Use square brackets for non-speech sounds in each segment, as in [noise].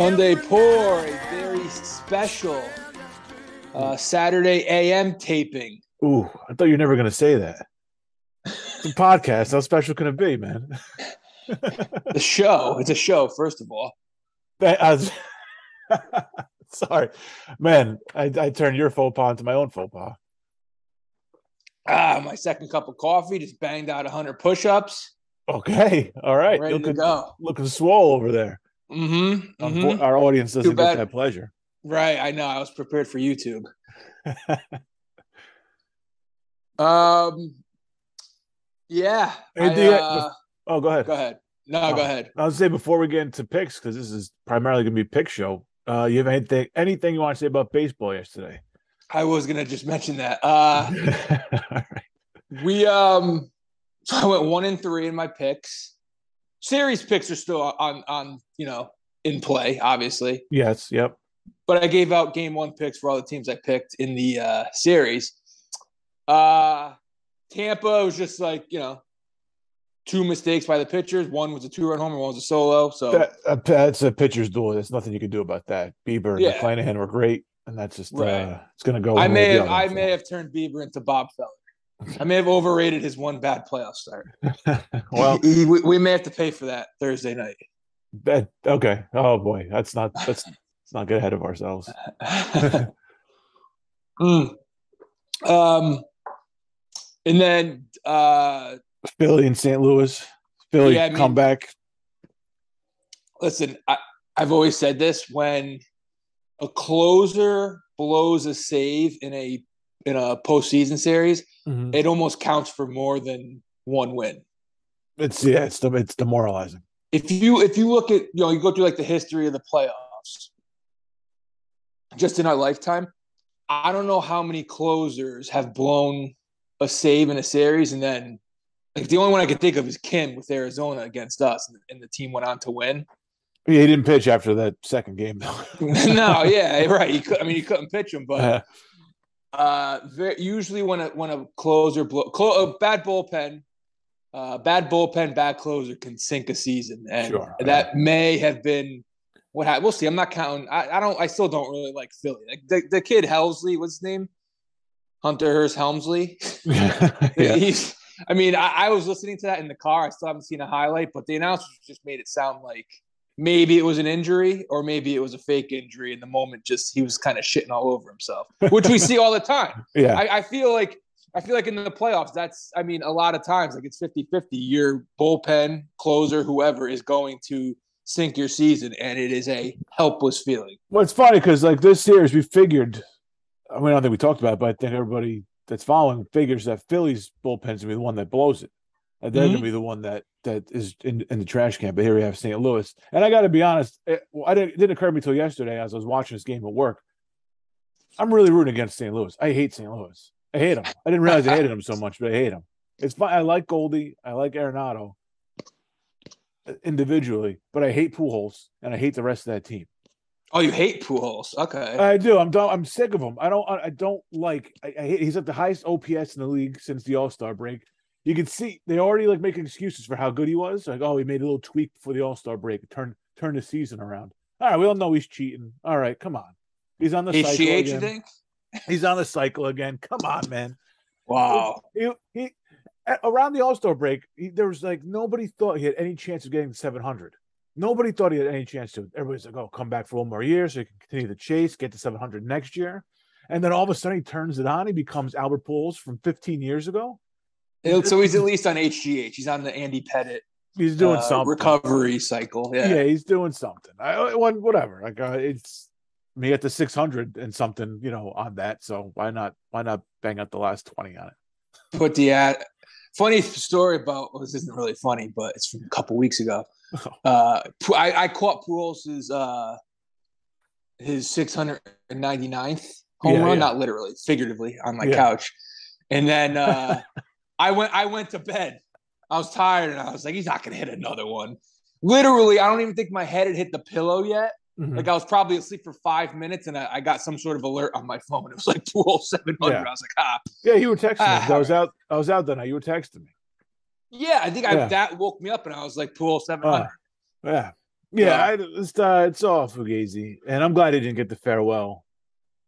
Sunday pour, a very special uh, Saturday AM taping. Ooh, I thought you were never going to say that. It's a podcast. How special can it be, man? [laughs] The show, it's a show, first of all. That- I [laughs] sorry, man. I, I turned your faux pas into my own faux pas. Ah, my second cup of coffee just banged out 100 push ups. Okay, all right. Ready to looking, go. looking swole over there. Mm-hmm. Unfor- Our audience doesn't get that pleasure. Right, I know. I was prepared for YouTube. [laughs] um, yeah. I, Hey, do you- uh, Oh, go ahead. go ahead. No, Oh. go ahead. I would say before we get into picks, because this is primarily going to be a pick show. Uh, you have anything anything you want to say about baseball yesterday? I was gonna just mention that. Uh, [laughs] All right. we um, so [laughs] I went one and three in my picks. Series picks are still on on you know in play, obviously. Yes. Yep. but I gave out game one picks for all the teams I picked in the uh, series. Uh, Tampa was just like, you know, two mistakes by the pitchers. One was a two run homer, one was a solo. So, That, uh, that's a pitcher's duel. There's nothing you can do about that. Bieber and Yeah. McClanahan were great, and that's just Right. uh, it's going to go. I may have, I may have turned Bieber into Bob Feller. I may have overrated his one bad playoff start. [laughs] well, He- we, we may have to pay for that Thursday night. that okay. Oh boy, that's not that's let's not get ahead of ourselves. [laughs] Mm. Um, and then uh, Philly and St. Louis. Philly Yeah, I mean- come back. listen, I, I've always said this when a closer blows a save in a in a postseason series, Mhm. it almost counts for more than one win. It's yeah, it's it's demoralizing. If you if you look at you know you go through like the history of the playoffs, just in our lifetime, I don't know how many closers have blown a save in a series and then like the only one I can think of is Kim with Arizona against us, and, and the team went on to win. Yeah, he didn't pitch after that second game though. [laughs] no, yeah, [laughs] right. He could, I mean, he couldn't pitch him, but uh, very, usually when a when a closer blow, clo- a bad bullpen, uh, bad bullpen, bad closer can sink a season, and Sure, that may have been what happened. We'll see. I'm not counting. I, I don't. I still don't really like Philly. Like the, the kid Helmsley, what's his name? Hunter Hearst Helmsley. [laughs] [laughs] yeah. He's. I mean, I, I was listening to that in the car. I still haven't seen a highlight, but the announcers just made it sound like maybe it was an injury or maybe it was a fake injury. In the moment, just he was kind of shitting all over himself, which we see all the time. [laughs] yeah. I, I feel like I feel like in the playoffs, that's I mean, a lot of times like it's 50-50. Your bullpen, closer, whoever is going to sink your season, and it is a helpless feeling. Well, it's funny because like this series, we figured. I mean, I don't think we talked about, it, but I think everybody that's following figures that Philly's bullpen's gonna be the one that blows it. That they're Mhm. gonna be the one that that is in, in the trash can. But here we have St. Louis, and I got to be honest, it, I didn't, it didn't occur to me till yesterday as I was watching this game at work. I'm really rooting against St. Louis. I hate St. Louis. I hate them. I didn't realize I hated them so much, but I hate them. It's fine. I like Goldie. I like Arenado uh, individually, but I hate Pujols and I hate the rest of that team. Oh, you hate Pujols? Okay. I do. I'm done. I'm sick of him. I don't. I don't like. I, I hate, he's at the highest OPS in the league since the All Star break. You can see they already like making excuses for how good he was. Like, oh, he made a little tweak before the All Star break, turn turn the season around. All right, we all know he's cheating. All right, come on. He's on the cycle again. He's on the cycle again. Come on, man. Wow. He, he at- around the All Star break, he, there was like nobody thought he had any chance of getting 700. Nobody thought he had any chance to. Everybody's like, "Oh, come back for one more year so he can continue the chase, get to 700 next year." And then all of a sudden, he turns it on. He becomes Albert Pujols from 15 years ago. So he's at least on HGH. He's on the Andy Pettitte He's doing uh, something. recovery cycle. Yeah. Yeah. he's doing something. I, whatever. Like uh, it's me at the 600 and something, you know, on that. So why not? Why not bang out the last 20 on it? Put the ad. Funny story about well, this isn't really funny, but it's from a couple weeks ago. [laughs] Uh, I, I caught Pujols' uh, his 699th home Yeah, run, yeah. not literally, figuratively, on my Yeah. couch. And then uh, [laughs] I went I went to bed. I was tired and I was like, he's not gonna hit another one. Literally, I don't even think my head had hit the pillow yet. Mhm. Like I was probably asleep for five minutes, and I, I got some sort of alert on my phone. It was like Pujols 700. Yeah. I was like, ah, Yeah, you were texting me. Ah, I was out. I was out that night. You were texting me. yeah. I think I, that woke me up, and I was like, Pujols 700. Yeah. Yeah, I, it's uh, it's all Fugazi, and I'm glad he didn't get the farewell.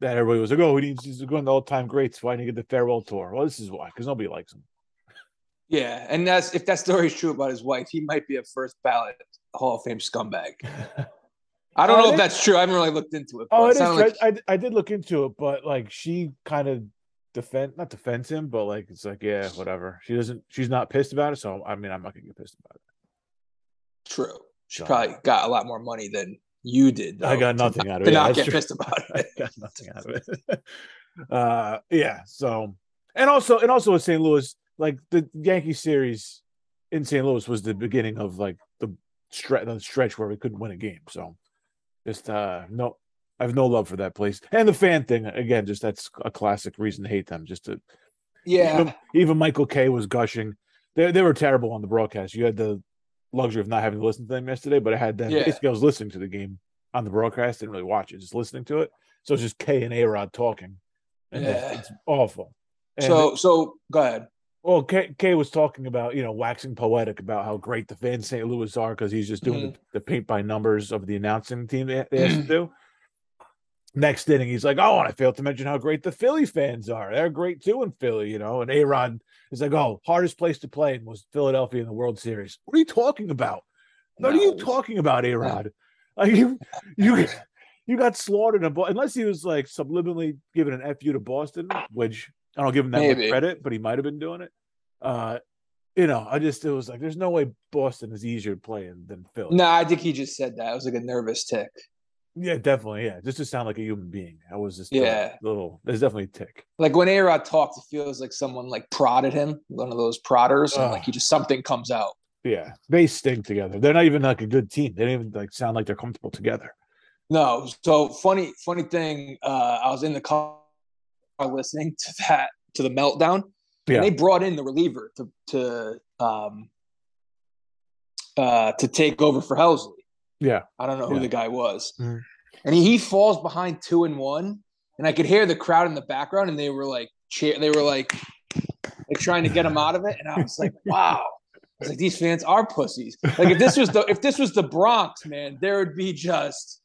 That everybody was like, "Oh, he needs to the all-time greats. Why didn't he get the farewell tour?" Well, this is why, because nobody likes him. Yeah, and that's if that story is true about his wife, he might be a first ballot Hall of Fame scumbag. [laughs] I don't Oh, know if that's true. I haven't really looked into it. Oh, it is. like- I I did look into it, but like she kind of defend not defends him, but like it's like yeah, whatever. She doesn't. She's not pissed about it, so I mean, I'm not gonna get pissed about it. true. She So- probably got a lot more money than you did. I got nothing not- out of to it. Yeah, not get true. pissed about [laughs] it. I got nothing out of it. [laughs] uh, yeah. So, and also, and also with St. Louis, like the Yankee series in St. Louis was the beginning of like the stretch, the stretch where we couldn't win a game. So, just uh, no, I have no love for that place. And the fan thing again, just that's a classic reason to hate them. Just to Yeah, even, even Michael Kay was gushing. They they were terrible on the broadcast. You had the luxury of not having to listen to them yesterday, but I had them. Yeah. Basically, I was listening to the game on the broadcast. Didn't really watch it, just listening to it. So it's just Kay and A Rod talking, and it's- Yeah. it's, awful. And, so so go ahead. Well, Kay, K was talking about you know waxing poetic about how great the fans in St. Louis are because he's just doing mm-hmm. the, the paint by numbers of the announcing team they, they has to mm-hmm. do. Next inning, he's like, "Oh, and I failed to mention how great the Philly fans are. They're great too in Philly, you know." And A Rod is like, "Oh, hardest place to play in was Philadelphia in the World Series. What are you talking about? What are you talking about, A Rod? [laughs] Like you, you, you got slaughtered in Bo- unless he was like subliminally giving an fu to Boston, which I don't give him that much credit, but he might have been doing it. Uh, you know, I just it was like, there's no way Boston is easier to play in than Philly. No, I think he just said that. It was like a nervous tick. Yeah, definitely. Yeah, just to sound like a human being. I was just Yeah. a little. There's definitely a tick. Like when A Rod talks, it feels like someone like prodded him, one of those prodders, and Ugh. like he just something comes out. Yeah, they stink together. They're not even like a good team. They don't even like sound like they're comfortable together. No, so funny, funny thing. Uh, I was in the car listening to that to the meltdown, Yeah. and they brought in the reliever to to um uh to take over for Helsley. Yeah, I don't know who Yeah. the guy was, Mhm. and he, he falls behind two and one, and I could hear the crowd in the background, and they were like cheer, they were like like trying to get him out of it, and I was like, [laughs] wow. I was like, these fans are pussies. Like if this was the if this was the Bronx, man, there would be just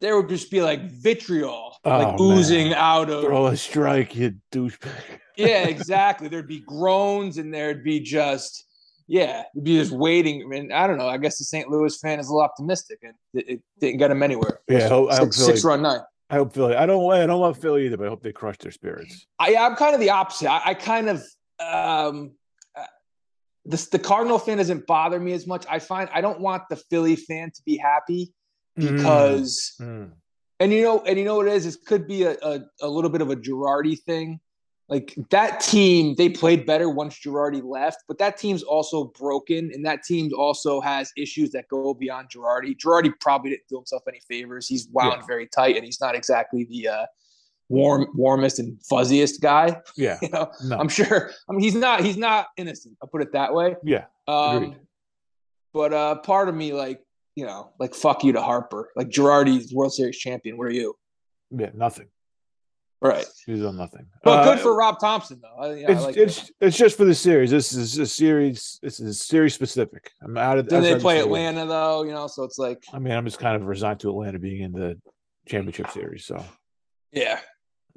there would just be like vitriol like Oh, man. oozing out of throw a strike, you douchebag. [laughs] yeah, exactly. There'd be groans and there'd be just yeah, you'd be just waiting. I mean, I don't know. I guess the St. Louis fan is a little optimistic and it, it didn't get him anywhere. Yeah, I hope- I hope six, six run nine. I hope Philly. I don't. I don't love Philly either, but I hope they crush their spirits. I, I'm kind of the opposite. I, I kind of um, uh, this the Cardinal fan doesn't bother me as much. I find I don't want the Philly fan to be happy because Mm. and you know and you know what it is. It could be a, a, a little bit of a Girardi thing. Like that team, they played better once Girardi left, but that team's also broken, and that team also has issues that go beyond Girardi. Girardi probably didn't do himself any favors. He's wound Yeah. very tight, and he's not exactly the uh, warm, warmest and fuzziest guy. Yeah. [laughs] You know, No. I'm sure. I mean, he's not. He's not innocent. I'll put it that way. yeah. Um, Agreed. but uh, part of me, like, you know, like fuck you to Harper. Like Girardi's World Series champion. Where are you? Yeah. Nothing. Right. He's on nothing. But Uh, good for Rob Thomson, though. I, yeah, It's like it's that. it's just for the series. This is a series. This is series specific. I'm out of. Then they the play. Atlanta, though. You know, so it's like, I mean, I'm just kind of resigned to Atlanta being in the championship series. So yeah,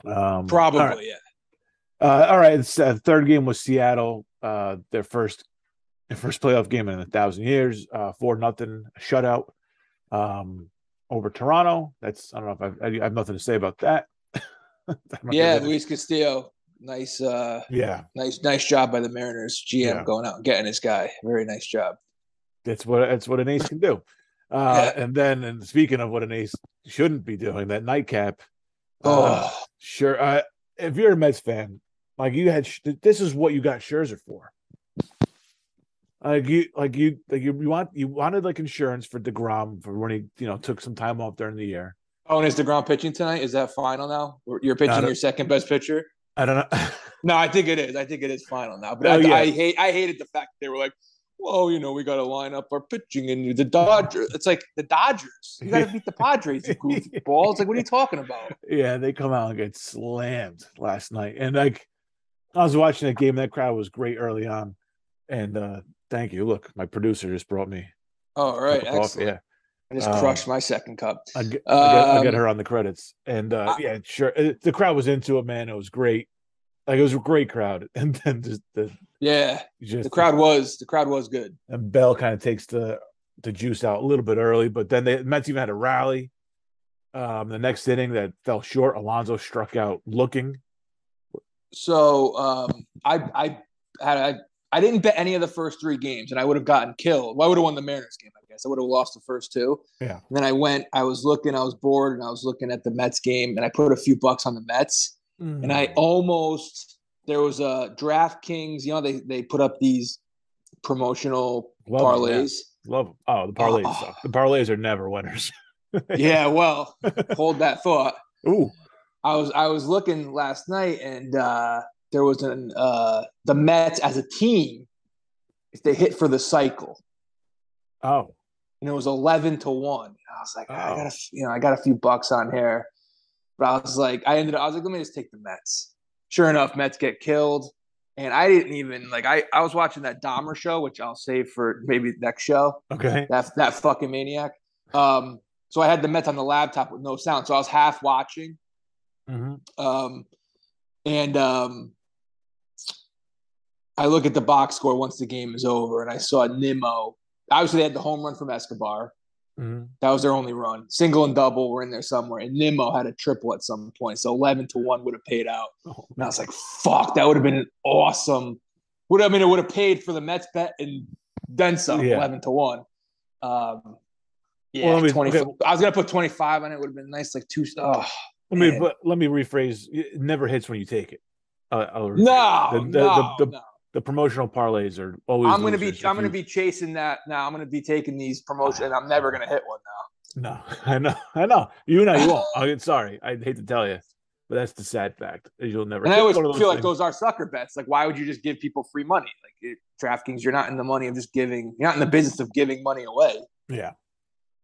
um, probably, right. yeah. Uh, all right. It's, uh, third game was Seattle. Uh, their first, first playoff game in a thousand years. Uh, four nothing shutout. Um, over Toronto. That's I don't know if I've, I have nothing to say about that. [laughs] Yeah, Luis Castillo, nice, uh, yeah. nice, nice job by the Mariners GM Yeah. going out and getting his guy. Very nice job. That's what that's what an ace can do. [laughs] Uh, Yeah. And then, and speaking of what an ace shouldn't be doing, that nightcap. uh, Oh, sure. Uh, if you're a Mets fan, like you had, this is what you got Scherzer for. Like you, like you, like you, you want you wanted like insurance for deGrom for when he, you know, took some time off during the year. oh, and is deGrom pitching tonight? Is that final now? You're pitching your second best pitcher. I don't know. [laughs] No, I think it is. I think it is final now. But Oh, I, yeah. I hate I hated the fact that they were like, well, you know, we got to line up our pitching and the Dodgers. It's like the Dodgers. You got to beat the Padres, you [laughs] goofball. It's like, what are you talking about? yeah, they come out and get slammed last night, and like I was watching that game. That crowd was great early on, and uh thank you. Look, my producer just brought me All right, cup of coffee, excellent. I just Um, crushed my second cup. I get, I get, I get Um, her on the credits, and uh, I- yeah, sure. uh, The crowd was into it, man. It was great. Like it was a great crowd, [laughs] and then just the Yeah, just the crowd was the crowd was good. and Bell kind of takes the the juice out a little bit early, but then the Mets even had a rally. Um, the next inning that fell short, Alonso struck out looking. So um, I I had I, I didn't bet any of the first three games, and I would have gotten killed. Well, I would have won the Mariners game, I guess. I would have lost the first two. Yeah. And then I went. I was looking. I was bored, and I was looking at the Mets game, and I put a few bucks on the Mets, and I almost there was a DraftKings. You know, they they put up these promotional Love 'em, yeah. parlays. love 'em. Oh, the parlays. Oh. The parlays are never winners. [laughs] yeah. Well, hold that thought. Ooh, I was I was looking last night, and uh, there was an uh, the Mets as a team, if they hit for the cycle, oh, and it was eleven to one. I was like, I Oh. got a f- you know I got a few bucks on here, but I was like, I ended up I was like, let me just take the Mets. Sure enough, Mets get killed, and I didn't even like I I was watching that Dahmer show, which I'll save for maybe next show. okay. That that fucking maniac. Um, so I had the Mets on the laptop with no sound, so I was half watching. hmm Um, and um, I look at the box score once the game is over, and I saw Nimmo. Obviously, they had the home run from Escobar. hmm That was their only run. Single and double were in there somewhere, and Nimmo had a triple at some point. So eleven to one would have paid out. Oh, And I was like, "Fuck, that would have been an awesome." Would I mean it would have paid for the Mets bet and then some. Yeah. Eleven to one. Um, yeah, Well, twenty. okay. I was gonna put twenty five on it. Would have been nice, like two. Oh, let me but let me rephrase. It never hits when you take it. Uh, no, the, the, no, the, the, no. The promotional parlays are always. I'm gonna be I'm gonna be chasing that now. I'm gonna be taking these promotions, and I'm never gonna hit one now. No, [laughs] I know, I know. You know, you won't. I'm sorry. I hate to tell you, but that's the sad fact. You'll never. And I always feel of like those are sucker bets. Like, why would you just give people free money? Like it, DraftKings, you're not in the money of just giving. You're not in the business of giving money away. Yeah,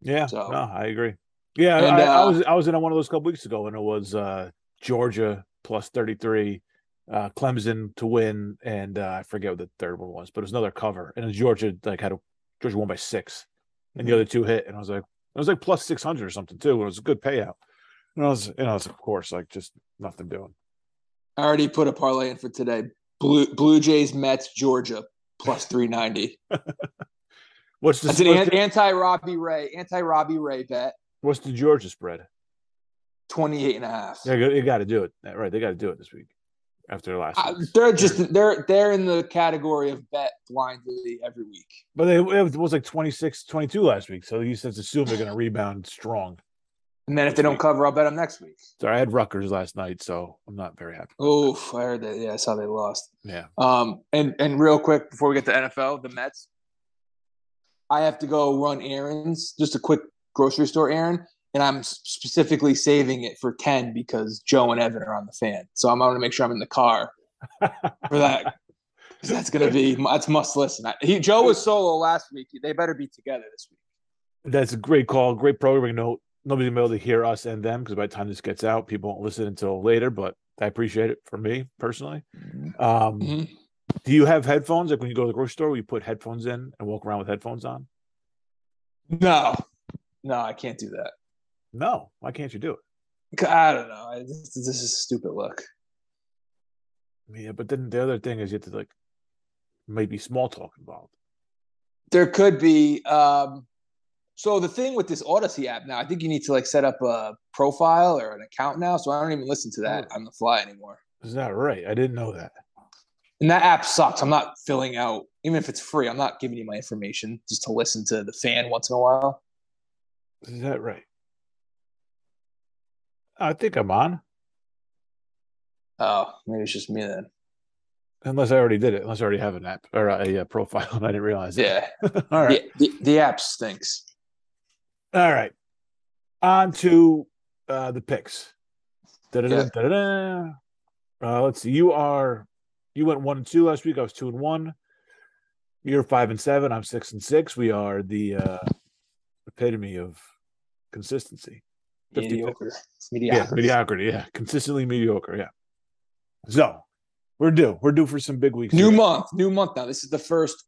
yeah. So- no, I agree. Yeah, And, I, I uh, was I was in on one of those a couple weeks ago, and it was uh Georgia plus thirty three, uh Clemson to win, and uh, I forget what the third one was, but it was another cover, and Georgia like had a Georgia won by six, and Mm-hmm. the other two hit, and I was like, it was like plus six hundred or something too. It was a good payout, and I was, and I was of course like just nothing doing. I already put a parlay in for today. Blue Blue Jays, Mets, Georgia plus three ninety. [laughs] What's the That's an what's anti Robbie Ray anti Robbie Ray bet. what's the Georgia spread? 28 and a half. Yeah, you got to do it. Right, they got to do it this week after their last. Uh, they're just they're they're in the category of bet blindly every week. But they, it was like 26, 22 last week. So you just assume they're going to rebound strong. And then if they don't cover, I'll bet them next week. So I had Rutgers last night, so I'm not very happy. Oh, I heard that. Yeah, I saw they lost. Yeah. Um, and and real quick before we get to NFL, the Mets. I have to go run errands, just a quick grocery store errand, and I'm specifically saving it for ten because Joe and Evan are on the fan. So I'm going to make sure I'm in the car [laughs] for that. that's going to be that's must listen. I, he Joe was solo last week. They better be together this week. That's a great call. Great programming note. Nobody's gonna be able to hear us and them because by the time this gets out, people won't listen until later. But I appreciate it for me personally. Um, Mhm. Do you have headphones? Like when you go to the grocery store, where you put headphones in and walk around with headphones on? No, no, I can't do that. No. Why can't you do it? I don't know. I, this, this is a stupid look. Yeah, but then the other thing is you have to like maybe small talk involved. There could be. Um, so the thing with this Audacy app now, I think you need to like set up a profile or an account now. So I don't even listen to that on the fly anymore. Is that right? I didn't know that. And that app sucks. I'm not filling out, even if it's free. I'm not giving you my information just to listen to the fan once in a while. Is that right? I think I'm on, Oh, maybe it's just me then. unless I already did it. Unless I already have an app or a, uh profile [laughs] and I didn't realize it. Yeah, [laughs] All right. the, the, the app stinks. All right. On to uh, the picks. Da-da-da, Yeah. Uh, let's see. You are you went one and two last week. I was two and one. You're five and seven. I'm six and six. We are the uh, epitome of consistency. 50-50. Mediocre. Yeah, mediocrity. Yeah, consistently mediocre. Yeah. So we're due. We're due for some big weeks. New here. month, new month now. This is the first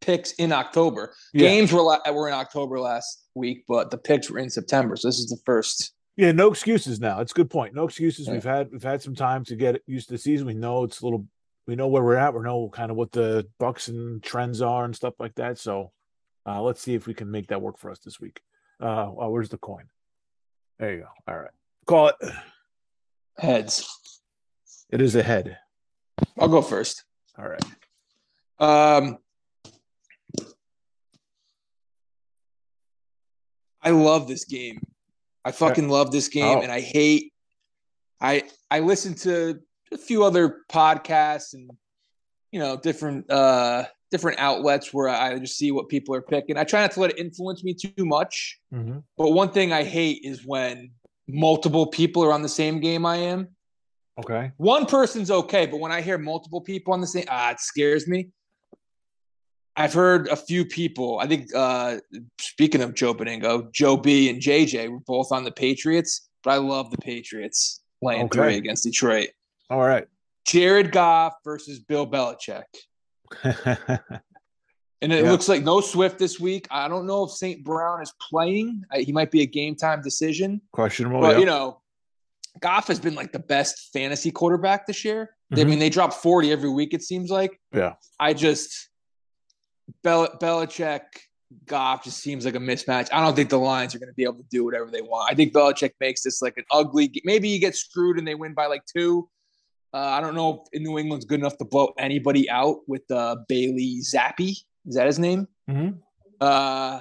picks in October. Yeah. Games were la- were in October last week, but the picks were in September. So this is the first. Yeah, no excuses now. It's a good point. No excuses. Yeah. We've had we've had some time to get used to the season. We know it's a little we know where we're at. We know kind of what the bucks and trends are and stuff like that. So uh let's see if we can make that work for us this week. Uh oh, where's the coin? There you go. All right. Call it. Heads. It is a head. I'll go first. All right. Um, I love this game. I fucking love this game, Oh. and I hate. I I listen to a few other podcasts and you know different uh different outlets where I just see what people are picking. I try not to let it influence me too much. Mhm. But one thing I hate is when multiple people are on the same game I am. Okay. One person's okay, but when I hear multiple people on the same, ah, it scares me. I've heard a few people. I think uh, speaking of Joe Benigno, Joe B and JJ were both on the Patriots, but I love the Patriots laying Okay. three against Detroit. All right. Jared Goff versus Bill Belichick, [laughs] and it Yeah. looks like no Swift this week. I don't know if St. Brown is playing. I, he might be a game time decision. Questionable. But yeah. you know, Goff has been like the best fantasy quarterback this year. I Mhm. mean, they drop 40 every week, it seems like. Yeah. I just Bel- Belichick, Goff just seems like a mismatch. I don't think the Lions are going to be able to do whatever they want. I think Belichick makes this like an ugly. Maybe you get screwed and they win by like two. Uh, I don't know if New England's good enough to blow anybody out with uh, Bailey Zappe. Is that his name? Mhm. Uh,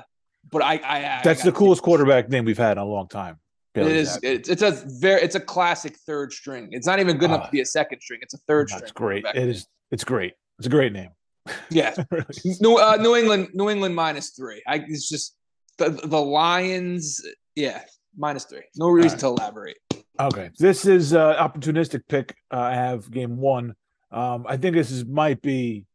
but I, I, I That's the coolest quarterback name we've had in a long time. Bailey is. Zappe. It's, it's a very. It's a classic third string. It's not even good enough Ah. to be a second string. It's a third string. That's great. It is. It's great. It's a great name. Yeah. [laughs] New, uh, New England. New England minus three. I, it's just the the Lions. Yeah, minus three. No reason to elaborate. Okay, this is uh, opportunistic pick. Uh, I have game one. Um, I think this is might be.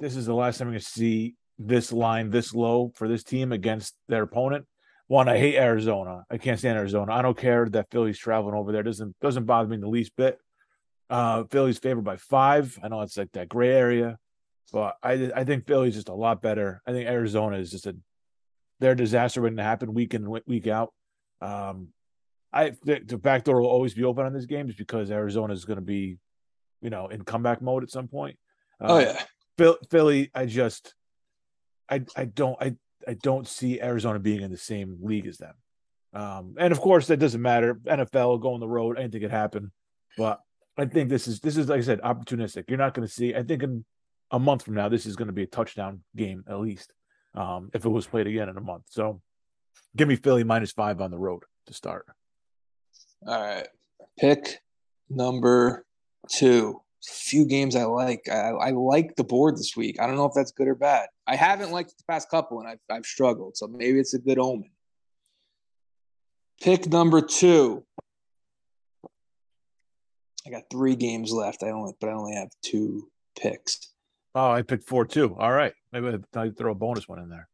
This is the last time I'm going to see this line this low for this team against their opponent. One, I hate Arizona. I can't stand Arizona. I don't care that Philly's traveling over there. doesn't doesn't bother me in the least bit. Uh, Philly's favored by five. I know it's like that gray area, but I I think Philly's just a lot better. I think Arizona is just a their disaster waiting to happen week in week out. Um, I the, the back door will always be open on this game just because Arizona is going to be, you know, in comeback mode at some point. Oh Uh, yeah. Phil, Philly, I just, I I don't I I don't see Arizona being in the same league as them. Um, and of course that doesn't matter. NFL go on the road, anything could happen. But I think this is this is like I said, opportunistic. You're not going to see. I think in a month from now, this is going to be a touchdown game at least. Um, if it was played again in a month, so give me Philly minus five on the road to start. All right. Pick number two. Few games I like. I, I like the board this week. I don't know if that's good or bad. I haven't liked the past couple, and I've, I've struggled. So maybe it's a good omen. Pick number two. I got three games left. I only, but I only have two picks. Oh, I picked four too. All right, maybe I throw a bonus one in there.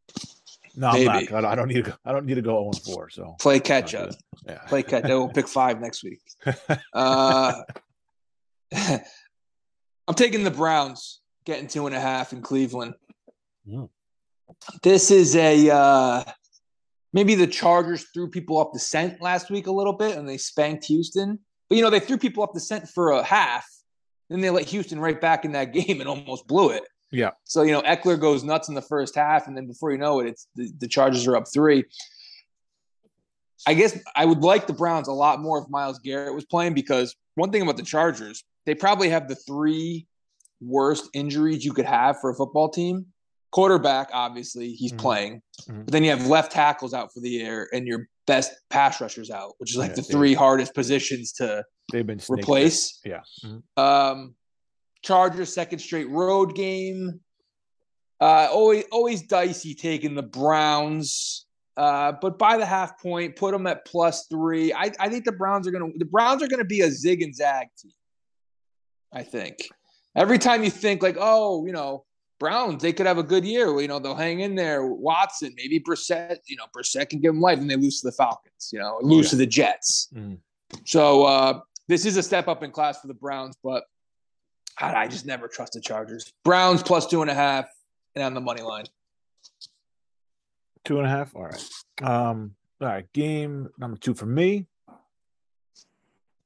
No, I'm Maybe. not. I don't- need to. Go, I don't need to go zero and four. So Play catch up. yeah. Play catch. We'll pick five next week. [laughs] Uh, [laughs] I'm taking the Browns, getting two and a half in Cleveland. Mm. This is a uh, maybe the Chargers threw people off the scent last week a little bit, and they spanked Houston. But you know they threw people off the scent for a half, then they let Houston right back in that [laughs] game and almost blew it. Yeah. So you know Ekeler goes nuts in the first half, and then before you know it, it's the, the Chargers are up three. I guess I would like the Browns a lot more if Myles Garrett was playing because one thing about the Chargers, they probably have the three worst injuries you could have for a football team. Quarterback, obviously, he's Mhm. playing. Mhm. But then you have left tackles out for the year and your best pass rushers out, which is like Yeah, the three hardest positions to They've been replace. Yeah. Mhm. Um, Chargers second straight road game. Uh, always always dicey taking the Browns. Uh, but by the half point, put them at plus three. I, I think the Browns are gonna the Browns are gonna be a zig and zag team. I think every time you think like, oh, you know, Browns they could have a good year. You know, they'll hang in there. Watson, maybe Brissett. You know, Brissett can give them life, and they lose to the Falcons. You know, lose Yeah. to the Jets. Mhm. So uh, this is a step up in class for the Browns, but I, I just never trust the Chargers. Browns plus two and a half. and on the money line. Two and a half. All right. Um. All right. Game number two for me.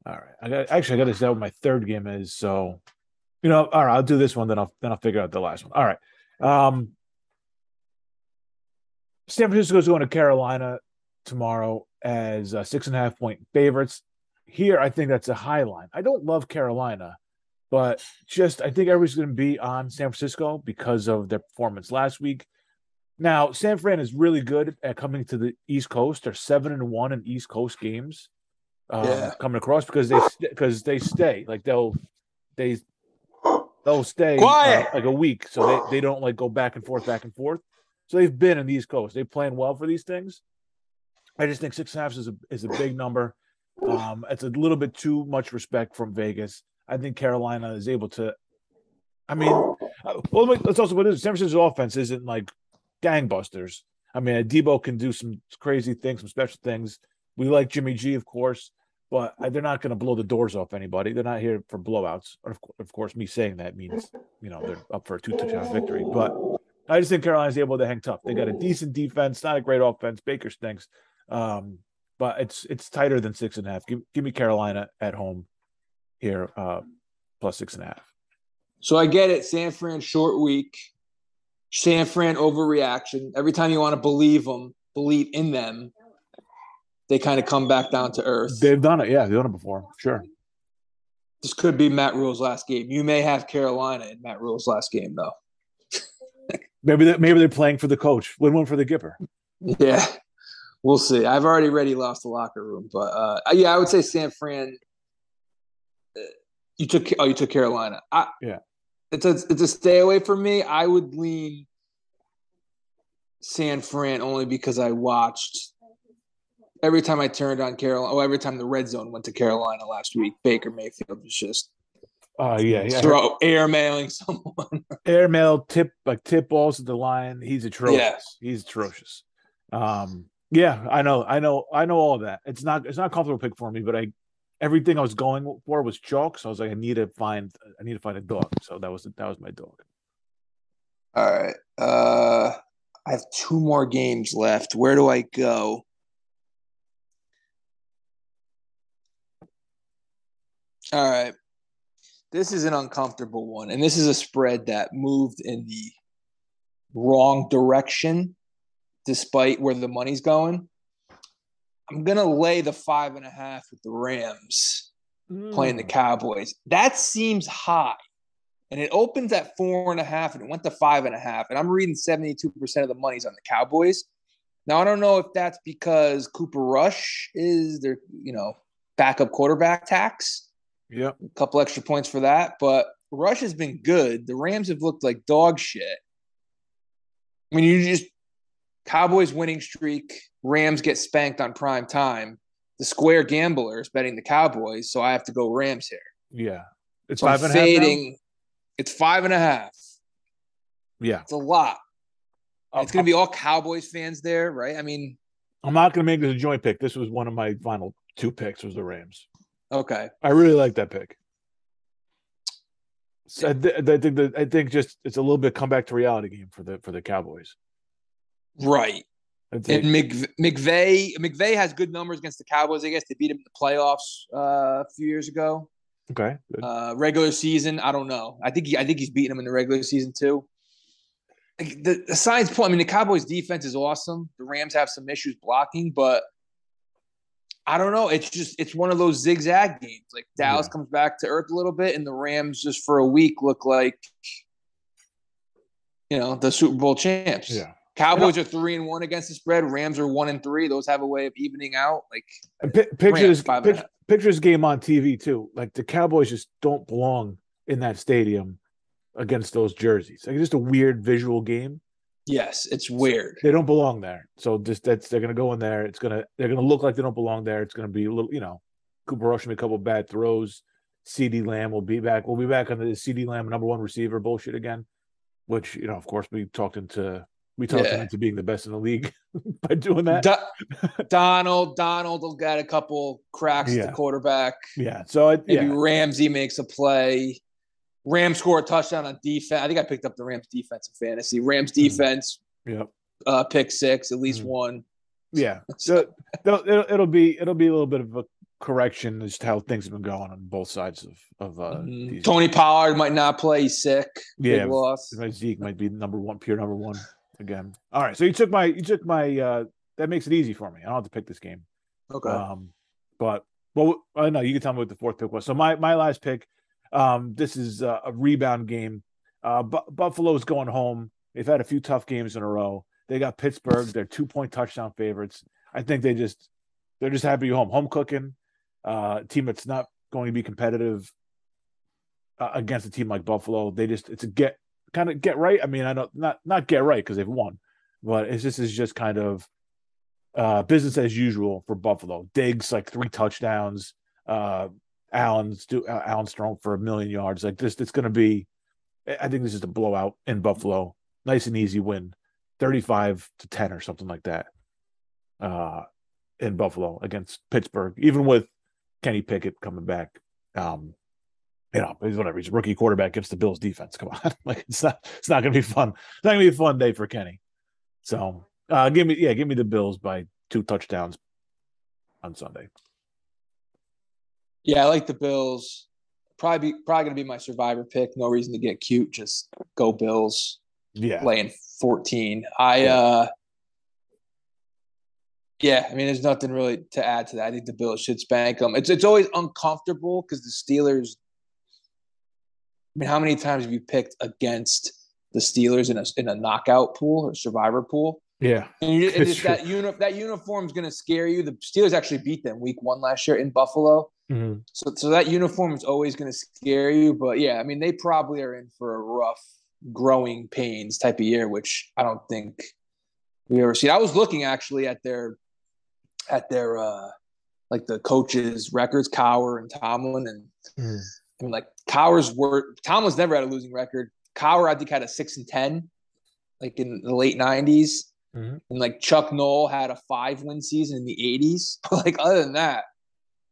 All right. I got actually I got to say what my third game is. So, you know, all right. I'll do this one, then I'll then I'll figure out the last one. All right. Um. San Francisco's going to Carolina tomorrow as uh, six and a half point favorites. Here, I think that's a high line. I don't love Carolina, but just I think everybody's going to be on San Francisco because of their performance last week. Now, San Fran is really good at coming to the East Coast. They're seven and one in East Coast games um, Yeah. coming across because they because they stay like they'll they they'll stay uh, like a week, so they they don't like go back and forth, back and forth. So they've been in the East Coast. They plan well for these things. I just think six and a half is a is a big number. Um, it's a little bit too much respect from Vegas. I think Carolina is able to. I mean, uh, well, let's also put this: San Francisco's offense isn't like gangbusters. I mean, Deebo can do some crazy things, some special things. We like Jimmy G, of course, but they're not going to blow the doors off anybody. They're not here for blowouts. Of, of course, me saying that means you know they're up for a two touchdown victory. But I just think Carolina's able to hang tough. They got a decent defense, not a great offense. Baker stinks, um, but it's it's tighter than six and a half. Give, give me Carolina at home here, uh, plus six and a half. So I get it. San Fran short week. San Fran overreaction. Every time you want to believe them, believe in them, they kind of come back down to earth. They've done it, yeah, they've done it before, sure. this could be Matt Rhule's last game. You may have Carolina in Matt Rhule's last game, though. [laughs] Maybe they, maybe they're playing for the coach. Win one for the Gipper. Yeah, we'll see. I've already already lost the locker room, but uh, yeah, I would say San Fran. You took oh, you took Carolina. I, Yeah. it's a it's a stay away from me. I would lean San Fran only because I watched every time I turned on Carolina. Oh, every time the red zone went to Carolina last week, Baker Mayfield was just Uh, yeah, yeah. throw air mailing someone. [laughs] Airmail tip like tip balls at the line. He's atrocious. Yes. He's atrocious. Um, yeah, I know, I know, I know all of that. It's not it's not a comfortable pick for me, but I everything I was going for was chalk, so I was like, I need to find I need to find a dog. So that was that was my dog. All right. Uh I have two more games left. Where do I go? All right. This is an uncomfortable one. And this is a spread that moved in the wrong direction despite where the money's going. I'm going to lay the five and a half with the Rams playing the Mm. Cowboys. That seems high. And it opens at four and a half and it went to five and a half. And I'm reading 72% of the money's on the Cowboys. Now, I don't know if that's because Cooper Rush is their, you know, backup quarterback tax. Yeah. A couple extra points for that. But Rush has been good. The Rams have looked like dog shit. I mean, you just Cowboys winning streak, Rams get spanked on prime time. The square gambler is betting the Cowboys, so I have to go Rams here. Yeah. It's So I'm five and a half. now? fading. It's five and a half. Yeah. It's a lot. I'm, It's going to be all Cowboys fans there, right? I mean, I'm not gonna make this a joint pick. This was one of my final two picks was the Rams. okay. I really like that pick. So I, th- I think that I think just it's a little bit comeback to reality game for the for the Cowboys. Right. And think, Mc, McVay, McVay has good numbers against the Cowboys. I guess they beat him in the playoffs uh, a few years ago. okay, good. Uh, regular season, I don't know. I think he, I think he's beating him in the regular season too. Like, The, the signs point. I mean, the Cowboys' defense is awesome. The Rams have some issues blocking, but I don't know. It's just it's one of those zigzag games. Like Dallas Yeah. comes back to earth a little bit, and the Rams just for a week look like you know the Super Bowl champs. yeah. Cowboys are three and one against the spread. Rams are one and three. Those have a way of evening out. Like And pi- picture Rams, this and a pic- half. game on TV too. Like the Cowboys just don't belong in that stadium against those jerseys. Like just a weird visual game. yes, it's weird. They don't belong there. So just that's they're gonna go in there. It's gonna they're gonna look like they don't belong there. It's gonna be a little, you know, Cooper Rush make a couple bad throws. CeeDee Lamb will be back. We'll be back on the CeeDee Lamb number one receiver bullshit again. Which, you know, of course we talked into we talked him Yeah. into being the best in the league [laughs] by doing that. Do- [laughs] Donald, Donald will get a couple cracks at the quarterback. yeah. So it, Maybe yeah. Ramsey makes a play. Rams score a touchdown on defense. I think I picked up the Rams defense in fantasy. Rams defense, Yep. uh, pick six, at least Mhm. one. Yeah. [laughs] So it'll, it'll, be it'll be a little bit of a correction as to how things have been going on both sides of of uh, Mhm. these. Tony Pollard might not play. He's sick. Yeah, Big loss. Zeke might be number one, pure number one again. All right, so you took my you took my uh that makes it easy for me. I don't have to pick this game. Okay. Um, but well, I know you can tell me what the fourth pick was. So my my last pick, um, this is a, a rebound game. Uh, Bu- Buffalo's going home. They've had a few tough games in a row. They got Pittsburgh. They're two point touchdown favorites. I think they just they're just happy to be home. Home cooking. Uh, team that's not going to be competitive uh, against a team like Buffalo. They just it's a get kind of get right. I mean, I don't not not get right because they've won, but it's just is just kind of uh, business as usual for Buffalo. Diggs like three touchdowns. Uh, Allen's do uh, Allen's thrown for a million yards. Like this, it's going to be. I I think this is a blowout in Buffalo. Nice and easy win, thirty-five to ten or something like that. Uh, in Buffalo against Pittsburgh, even with Kenny Pickett coming back. Um, you know, he's whatever. He's a rookie quarterback against the Bills defense. Come on, [laughs] like it's not. It's not going to be fun. It's not going to be a fun day for Kenny. So, uh, give me yeah, give me the Bills by two touchdowns on Sunday. Yeah, I like the Bills. Probably be, probably gonna be my survivor pick. No reason to get cute. Just go Bills. Yeah, Laying 14. I Yeah. uh yeah, I mean, there's nothing really to add to that. I think the Bills should spank them. It's it's always uncomfortable because the Steelers. I mean, how many times have you picked against the Steelers in a in a knockout pool or survivor pool? yeah, And you, just [laughs] that uni- that uniform is going to scare you. The Steelers actually beat them week one last year in Buffalo. Mhm. So, so that uniform is always going to scare you. But yeah, I mean, they probably are in for a rough, growing pains type of year, which I don't think we ever seen. I was looking actually at their, at their, uh like the coaches' records, Cowher and Tomlin, and Mhm. I mean, like Cowher's were Tomlin's never had a losing record. Cowher, I think, had a six and ten, like in the late '90s, Mhm. and like Chuck Noll had a five win season in the '80s. [laughs] But like other than that,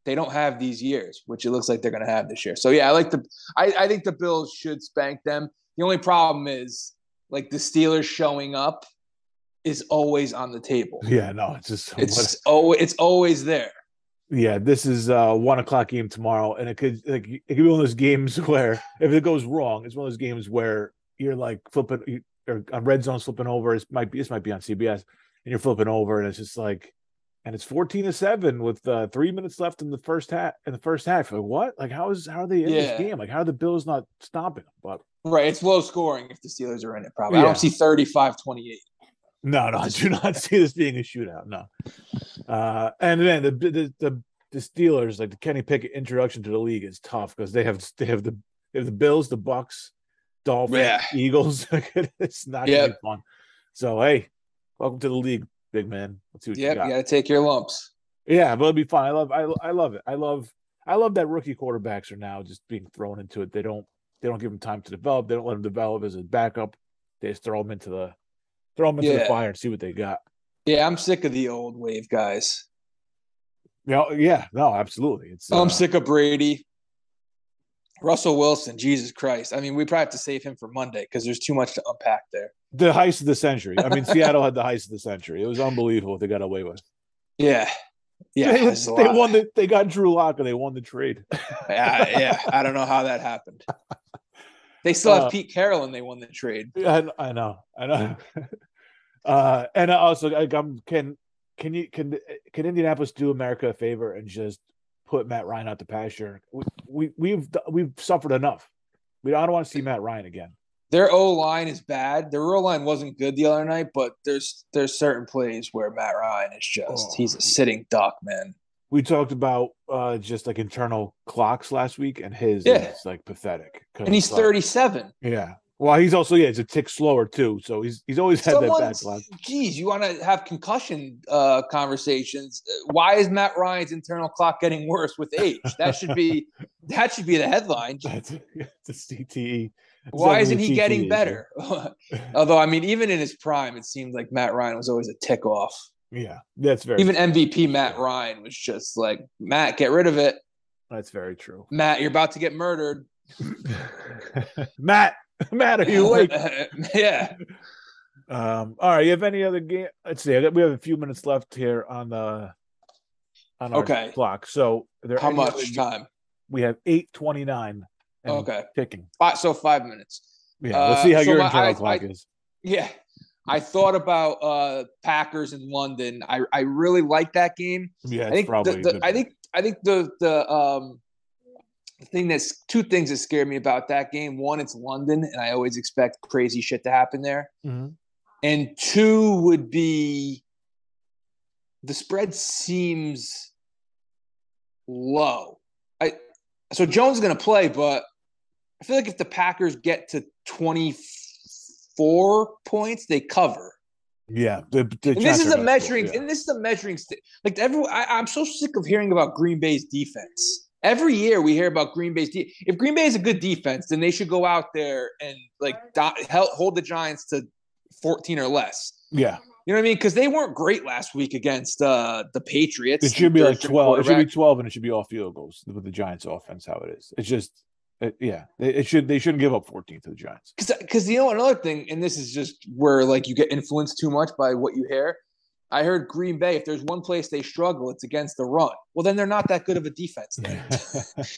they don't have these years, which it looks like they're going to have this year. So yeah, I like the. I, I think the Bills should spank them. The only problem is like the Steelers showing up is always on the table. yeah. No, it's just [laughs] It's always it's always there. Yeah. This is uh one o'clock game tomorrow, and it could like it could be one of those games [laughs] where if it goes wrong, it's one of those games where you're like flipping you, or on red zone flipping over. It might be this might be on CBS, and you're flipping over, and it's just like. And it's fourteen to seven with uh, three minutes left in the first half. In the first half, like what? Like how is how are they in Yeah. this game? Like how are the Bills not stopping them? But Right. It's low scoring if the Steelers are in it, probably. I don't see 35 28. No, no, I do not see this being a shootout. No. Uh, and then the, the the the Steelers, like the Kenny Pickett introduction to the league, is tough because they have they have the they have the Bills, the Bucks, Dolphins, Yeah. Eagles. [laughs] it's not Yep. gonna be fun. So hey, welcome to the league, big man. Let's see what Yep. you got. You got to take your lumps. Yeah, but it'll be fun. I love I I love it. I love I love that rookie quarterbacks are now just being thrown into it. They don't they don't give them time to develop. They don't let them develop as a backup. They just throw them into the throw them into the fire and see what they got. Yeah. I'm sick of the old wave guys. Yeah, yeah, no, absolutely. It's I'm uh, sick of Brady. Russell Wilson, Jesus Christ. I mean, we probably have to save him for Monday because there's too much to unpack there. the heist of the century. I mean, [laughs] Seattle had the heist of the century. It was unbelievable what they got away with. Yeah. Yeah. they, they won the they got Drew Lock and they won the trade. yeah, yeah. I [laughs] don't know how that happened. They still have Uh, Pete Carroll and they won the trade. I, I know, I know. [laughs] uh, and also, like, um, can can you can can Indianapolis do America a favor and just put Matt Ryan out the pasture? We, we we've we've suffered enough. We I don't want to see Matt Ryan again. Their O line is bad. Their O line wasn't good the other night, but there's there's certain plays where Matt Ryan is just Oh. he's a sitting duck, man. We talked about uh just like internal clocks last week, and his Yeah. is like pathetic. And he's like, 37. Yeah. Well, he's also yeah, he's a tick slower too. So he's he's always had that Someone, bad clock. geez, you want to have concussion uh, conversations? Why is Matt Ryan's internal clock getting worse with age? That should be [laughs] that should be the headline. [laughs] That's CTE. Why isn't he getting better? [laughs] Although, I mean, even in his prime, it seemed like Matt Ryan was always a tick off. Yeah, that's very Even MVP Matt Ryan was just like, Matt, get rid of it. that's very true. Matt, you're about to get murdered. [laughs] Matt, Matt, are you [laughs] awake? yeah. Um, all right. You have any other game? Let's see. Got, we have a few minutes left here on the on our Okay. clock. So there How much time? We have eight twenty nine. Okay. Ticking. Five, so five minutes. Yeah. let's see Uh, how so your my- internal I- clock I- is. Yeah. I thought about uh Packers in London. I, I really like that game. Yeah. I It's think probably. the, the, I think I think the the um the thing that's two things that scare me about that game. One, it's London, and I always expect crazy shit to happen there. Mhm. And two would be the spread seems low. I so Jones is going to play, but I feel like if the Packers get to twenty four points, they cover. Yeah. The, the And this is a measuring, yeah. and this is a measuring stick. Like everyone, I, I'm so sick of hearing about Green Bay's defense. Every year we hear about Green Bay's. De- if Green Bay is a good defense, then they should go out there and like do- hel- hold the Giants to 14 or less. Yeah. You know what I mean? Because they weren't great last week against uh, the Patriots. It should be like twelve. It should be twelve, and it should be all field goals with the Giants' offense. How it is. It's just. It, yeah. It, it should. They shouldn't give up fourteen to the Giants. because you know another thing, and this is just where like you get influenced too much by what you hear. I heard Green Bay. If there's one place they struggle, it's against the run. Well, then they're not that good of a defense. Then. [laughs] [laughs]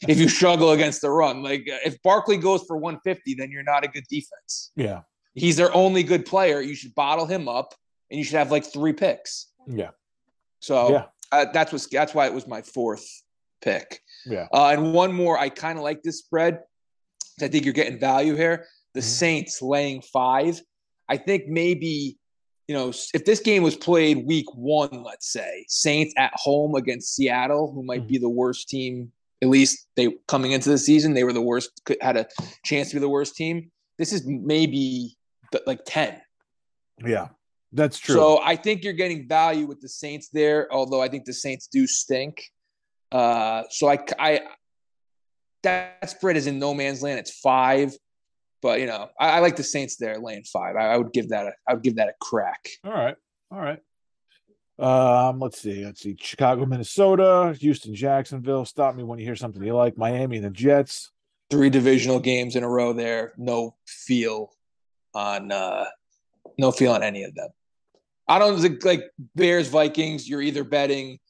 if you struggle against the run, like uh, if Barkley goes for 150, then you're not a good defense. yeah. He's their only good player. You should bottle him up, and you should have like three picks. Yeah. So Yeah. uh, that's what that's why it was my fourth pick. Yeah. Uh, and one more, I kind of like this spread. I think you're getting value here. The Mhm. Saints laying five. I think maybe, you know, if this game was played week one, let's say, Saints at home against Seattle, who might Mhm. be the worst team, at least they coming into the season, they were the worst, could- had a chance to be the worst team. This is maybe like 10. Yeah. That's true. So I think you're getting value with the Saints there, although I think the Saints do stink. Uh, so I, I that spread is in no man's land. It's five, but you know I, I like the Saints there laying five. I, I would give that a I would give that a crack. All right. All right. Um, let's see. Let's see. Chicago, Minnesota, Houston, Jacksonville. Stop me when you hear something you like. Miami and the Jets. Three divisional games in a row there. No feel on uh, no feel on any of them. I don't think like Bears Vikings. You're either betting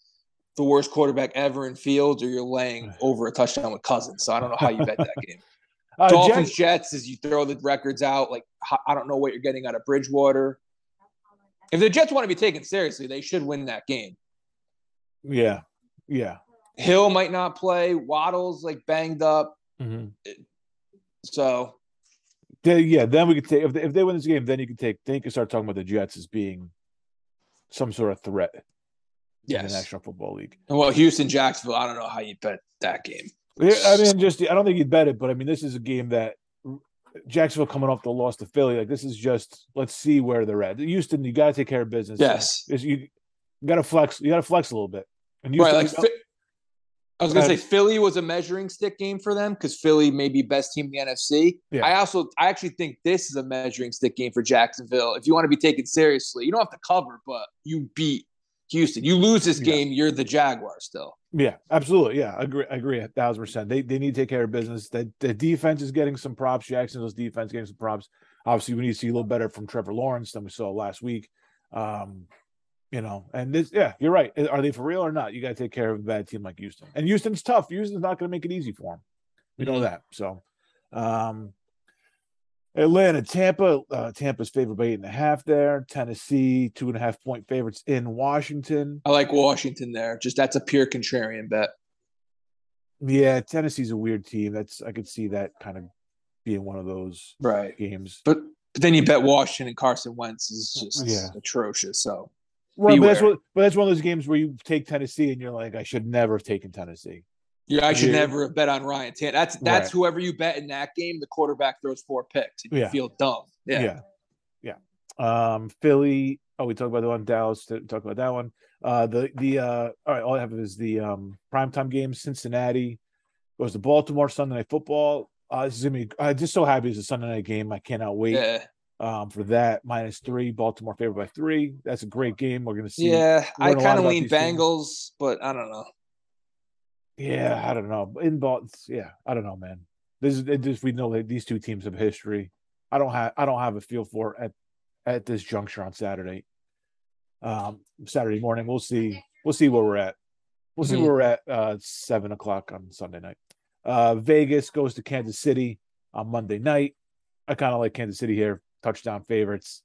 the worst quarterback ever in Fields, or you're laying over a touchdown with Cousins. So I don't know how you bet that game. [laughs] Uh, Dolphins Jets, as you throw the records out. Like I don't know what you're getting out of Bridgewater. If the Jets want to be taken seriously, they should win that game. yeah. Yeah. Hill might not play. Waddle's like banged up. Mhm. So yeah. Then we could take if they, if they win this game, then you can take. Then you can start talking about the Jets as being some sort of threat in the yes. National Football League. Well, Houston Jacksonville. I don't know how you bet that game. I mean, just I don't think you'd bet it, but I mean, this is a game that Jacksonville coming off the loss to Philly. Like this is just let's see where they're at. Houston, you got to take care of business. Yes. Is you got to flex. You got to flex a little bit. And Right. Houston, Like Phi- I was gonna say Philly was a measuring stick game for them because Philly may be best team in the NFC. Yeah. I also I actually think this is a measuring stick game for Jacksonville. If you want to be taken seriously, you don't have to cover, but you beat Houston. You lose this Yeah. game, you're the Jaguar still. yeah, absolutely. Yeah, I agree. I agree a thousand percent. They they need to take care of business. The the defense is getting some props. Jacksonville's defense getting some props. Obviously, we need to see a little better from Trevor Lawrence than we saw last week. Um, you know, and this, yeah, you're right. Are they for real or not? You got to take care of a bad team like Houston. And Houston's tough. Houston's not going to make it easy for them. We know Mhm. that. So, um, Atlanta, Tampa. Uh, Tampa's favored by eight and a half there. Tennessee, two and a half point favorites in Washington. I like Washington there. Just that's a pure contrarian bet. Yeah, Tennessee's a weird team. That's I could see that kind of being one of those Right. games. But but then you bet Washington and Carson Wentz is just Yeah. atrocious. So Right, but that's what, but that's one of those games where you take Tennessee and you're like, I should never have taken Tennessee. You I should Yeah. never have bet on Ryan Tan. That's that's Right. whoever you bet in that game, the quarterback throws four picks and you Yeah. feel dumb. Yeah. yeah, yeah. Um, Philly. Oh, we talked about the one. Dallas. to Talk about that one. Uh, the the uh, all right. All I have is the um primetime game. Cincinnati goes to Baltimore Sunday Night Football. Uh, this is gonna be. I'm just so happy it's a Sunday night game. I cannot wait. Yeah. Um, for that minus three. Baltimore favored by three. That's a great game. We're gonna see. Yeah, I learn a lot kind of lean teams. Bengals, but I don't know. Yeah, I don't know. In Bal, yeah, I don't know, man. This is just we know that these two teams have history. I don't have I don't have a feel for it at at this juncture on Saturday. Um, Saturday morning, we'll see. We'll see where we're at. We'll see Mhm. where we're at. Uh, seven o'clock on Sunday night. Uh, Vegas goes to Kansas City on Monday night. I kind of like Kansas City here. Touchdown favorites.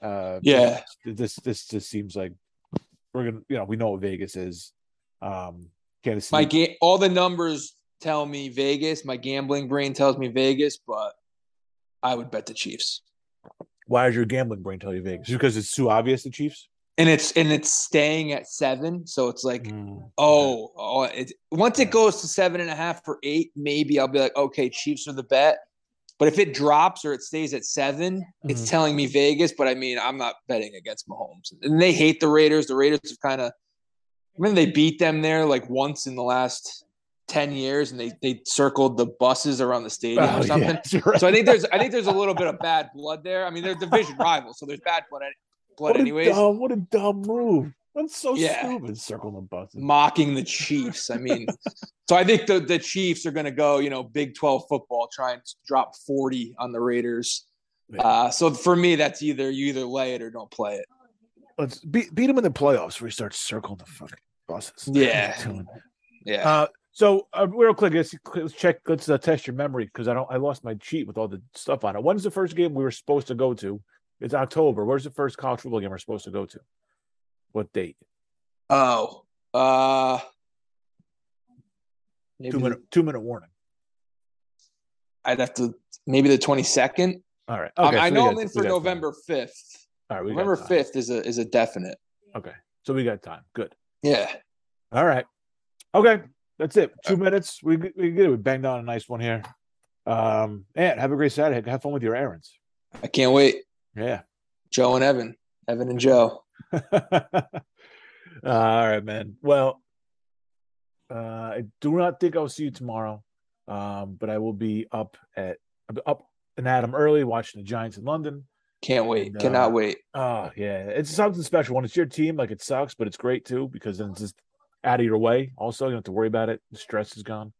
Uh, Yeah. this this just seems like we're gonna. You know, we know what Vegas is. Um, Kansas City. My game, all the numbers tell me Vegas. My gambling brain tells me Vegas, but I would bet the Chiefs. Why does your gambling brain tell you Vegas? Because it's too obvious, the Chiefs? And it's and it's staying at seven, so it's like, Mm. oh, oh, it once it goes to seven and a half for eight, maybe I'll be like, okay, Chiefs are the bet. But if it drops or it stays at 7 it's Mhm. telling me Vegas. But I mean, I'm not betting against Mahomes. And they hate the Raiders. The Raiders have kind of, I mean, they beat them there like once in the last 10 years and they, they circled the buses around the stadium Oh, or something. yeah, right. So I think there's I think there's a little bit of bad blood there. I mean, they're division [laughs] rivals, so there's bad blood, blood what anyways. A dumb, what a dumb move. That's so Yeah. stupid. Circling the buses. Mocking the Chiefs. I mean, so I think the the Chiefs are going to go, you know, Big 12 football, try and drop 40 on the Raiders. Yeah. Uh, so for me, that's either you either lay it or don't play it. Let's beat beat them in the playoffs where he starts circling the fucking buses. [laughs] Yeah. Yeah. Uh, so uh, real quick, let's, let's check. Let's uh, test your memory because I don't. I lost my sheet with all the stuff on it. When's the first game we were supposed to go to? It's October. Where's the first college football game we're supposed to go to? What date? oh. Uh Two minute. Two minute warning. I'd have to maybe the 22nd. All right. Um, Okay. I so we know got- I'm in for. November 5th. All right. We November 5th is a is a definite. Okay. So we got time. Good. Yeah. All right. Okay. That's it. Two minutes. We we get it. We banged on a nice one here. Um, and have a great Saturday. Have fun with your errands. I can't wait. Yeah. Joe and Evan. Evan and Joe. [laughs] All right, man. Well, uh, I do not think I'll see you tomorrow, um, but I will be up at up and Adam early watching the Giants in London. Can't wait. And, uh, Cannot wait. Oh yeah, it's something special when it's your team. Like it sucks, but it's great too because then it's just out of your way. Also, you don't have to worry about it. The stress is gone.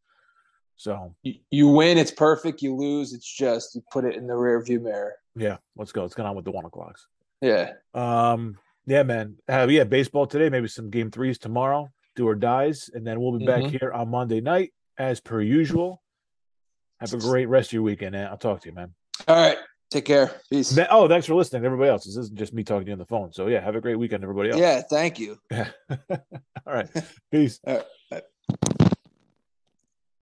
So You, you win, it's perfect. You lose, it's just you put it in the rear view mirror. yeah, let's go. Let's get on with the one o'clocks. Yeah. Um, yeah, man. Uh, yeah, baseball today. Maybe some game threes tomorrow. Do or dies, and then we'll be back Mhm. here on Monday night as per usual. Have a great rest of your weekend, man. I'll talk to you, man. All right. Take care. Peace. Th- Oh, thanks for listening, everybody else. This isn't just me talking to you on the phone. So yeah, have a great weekend, everybody else. Yeah. Thank you. [laughs] All right. Peace. All right.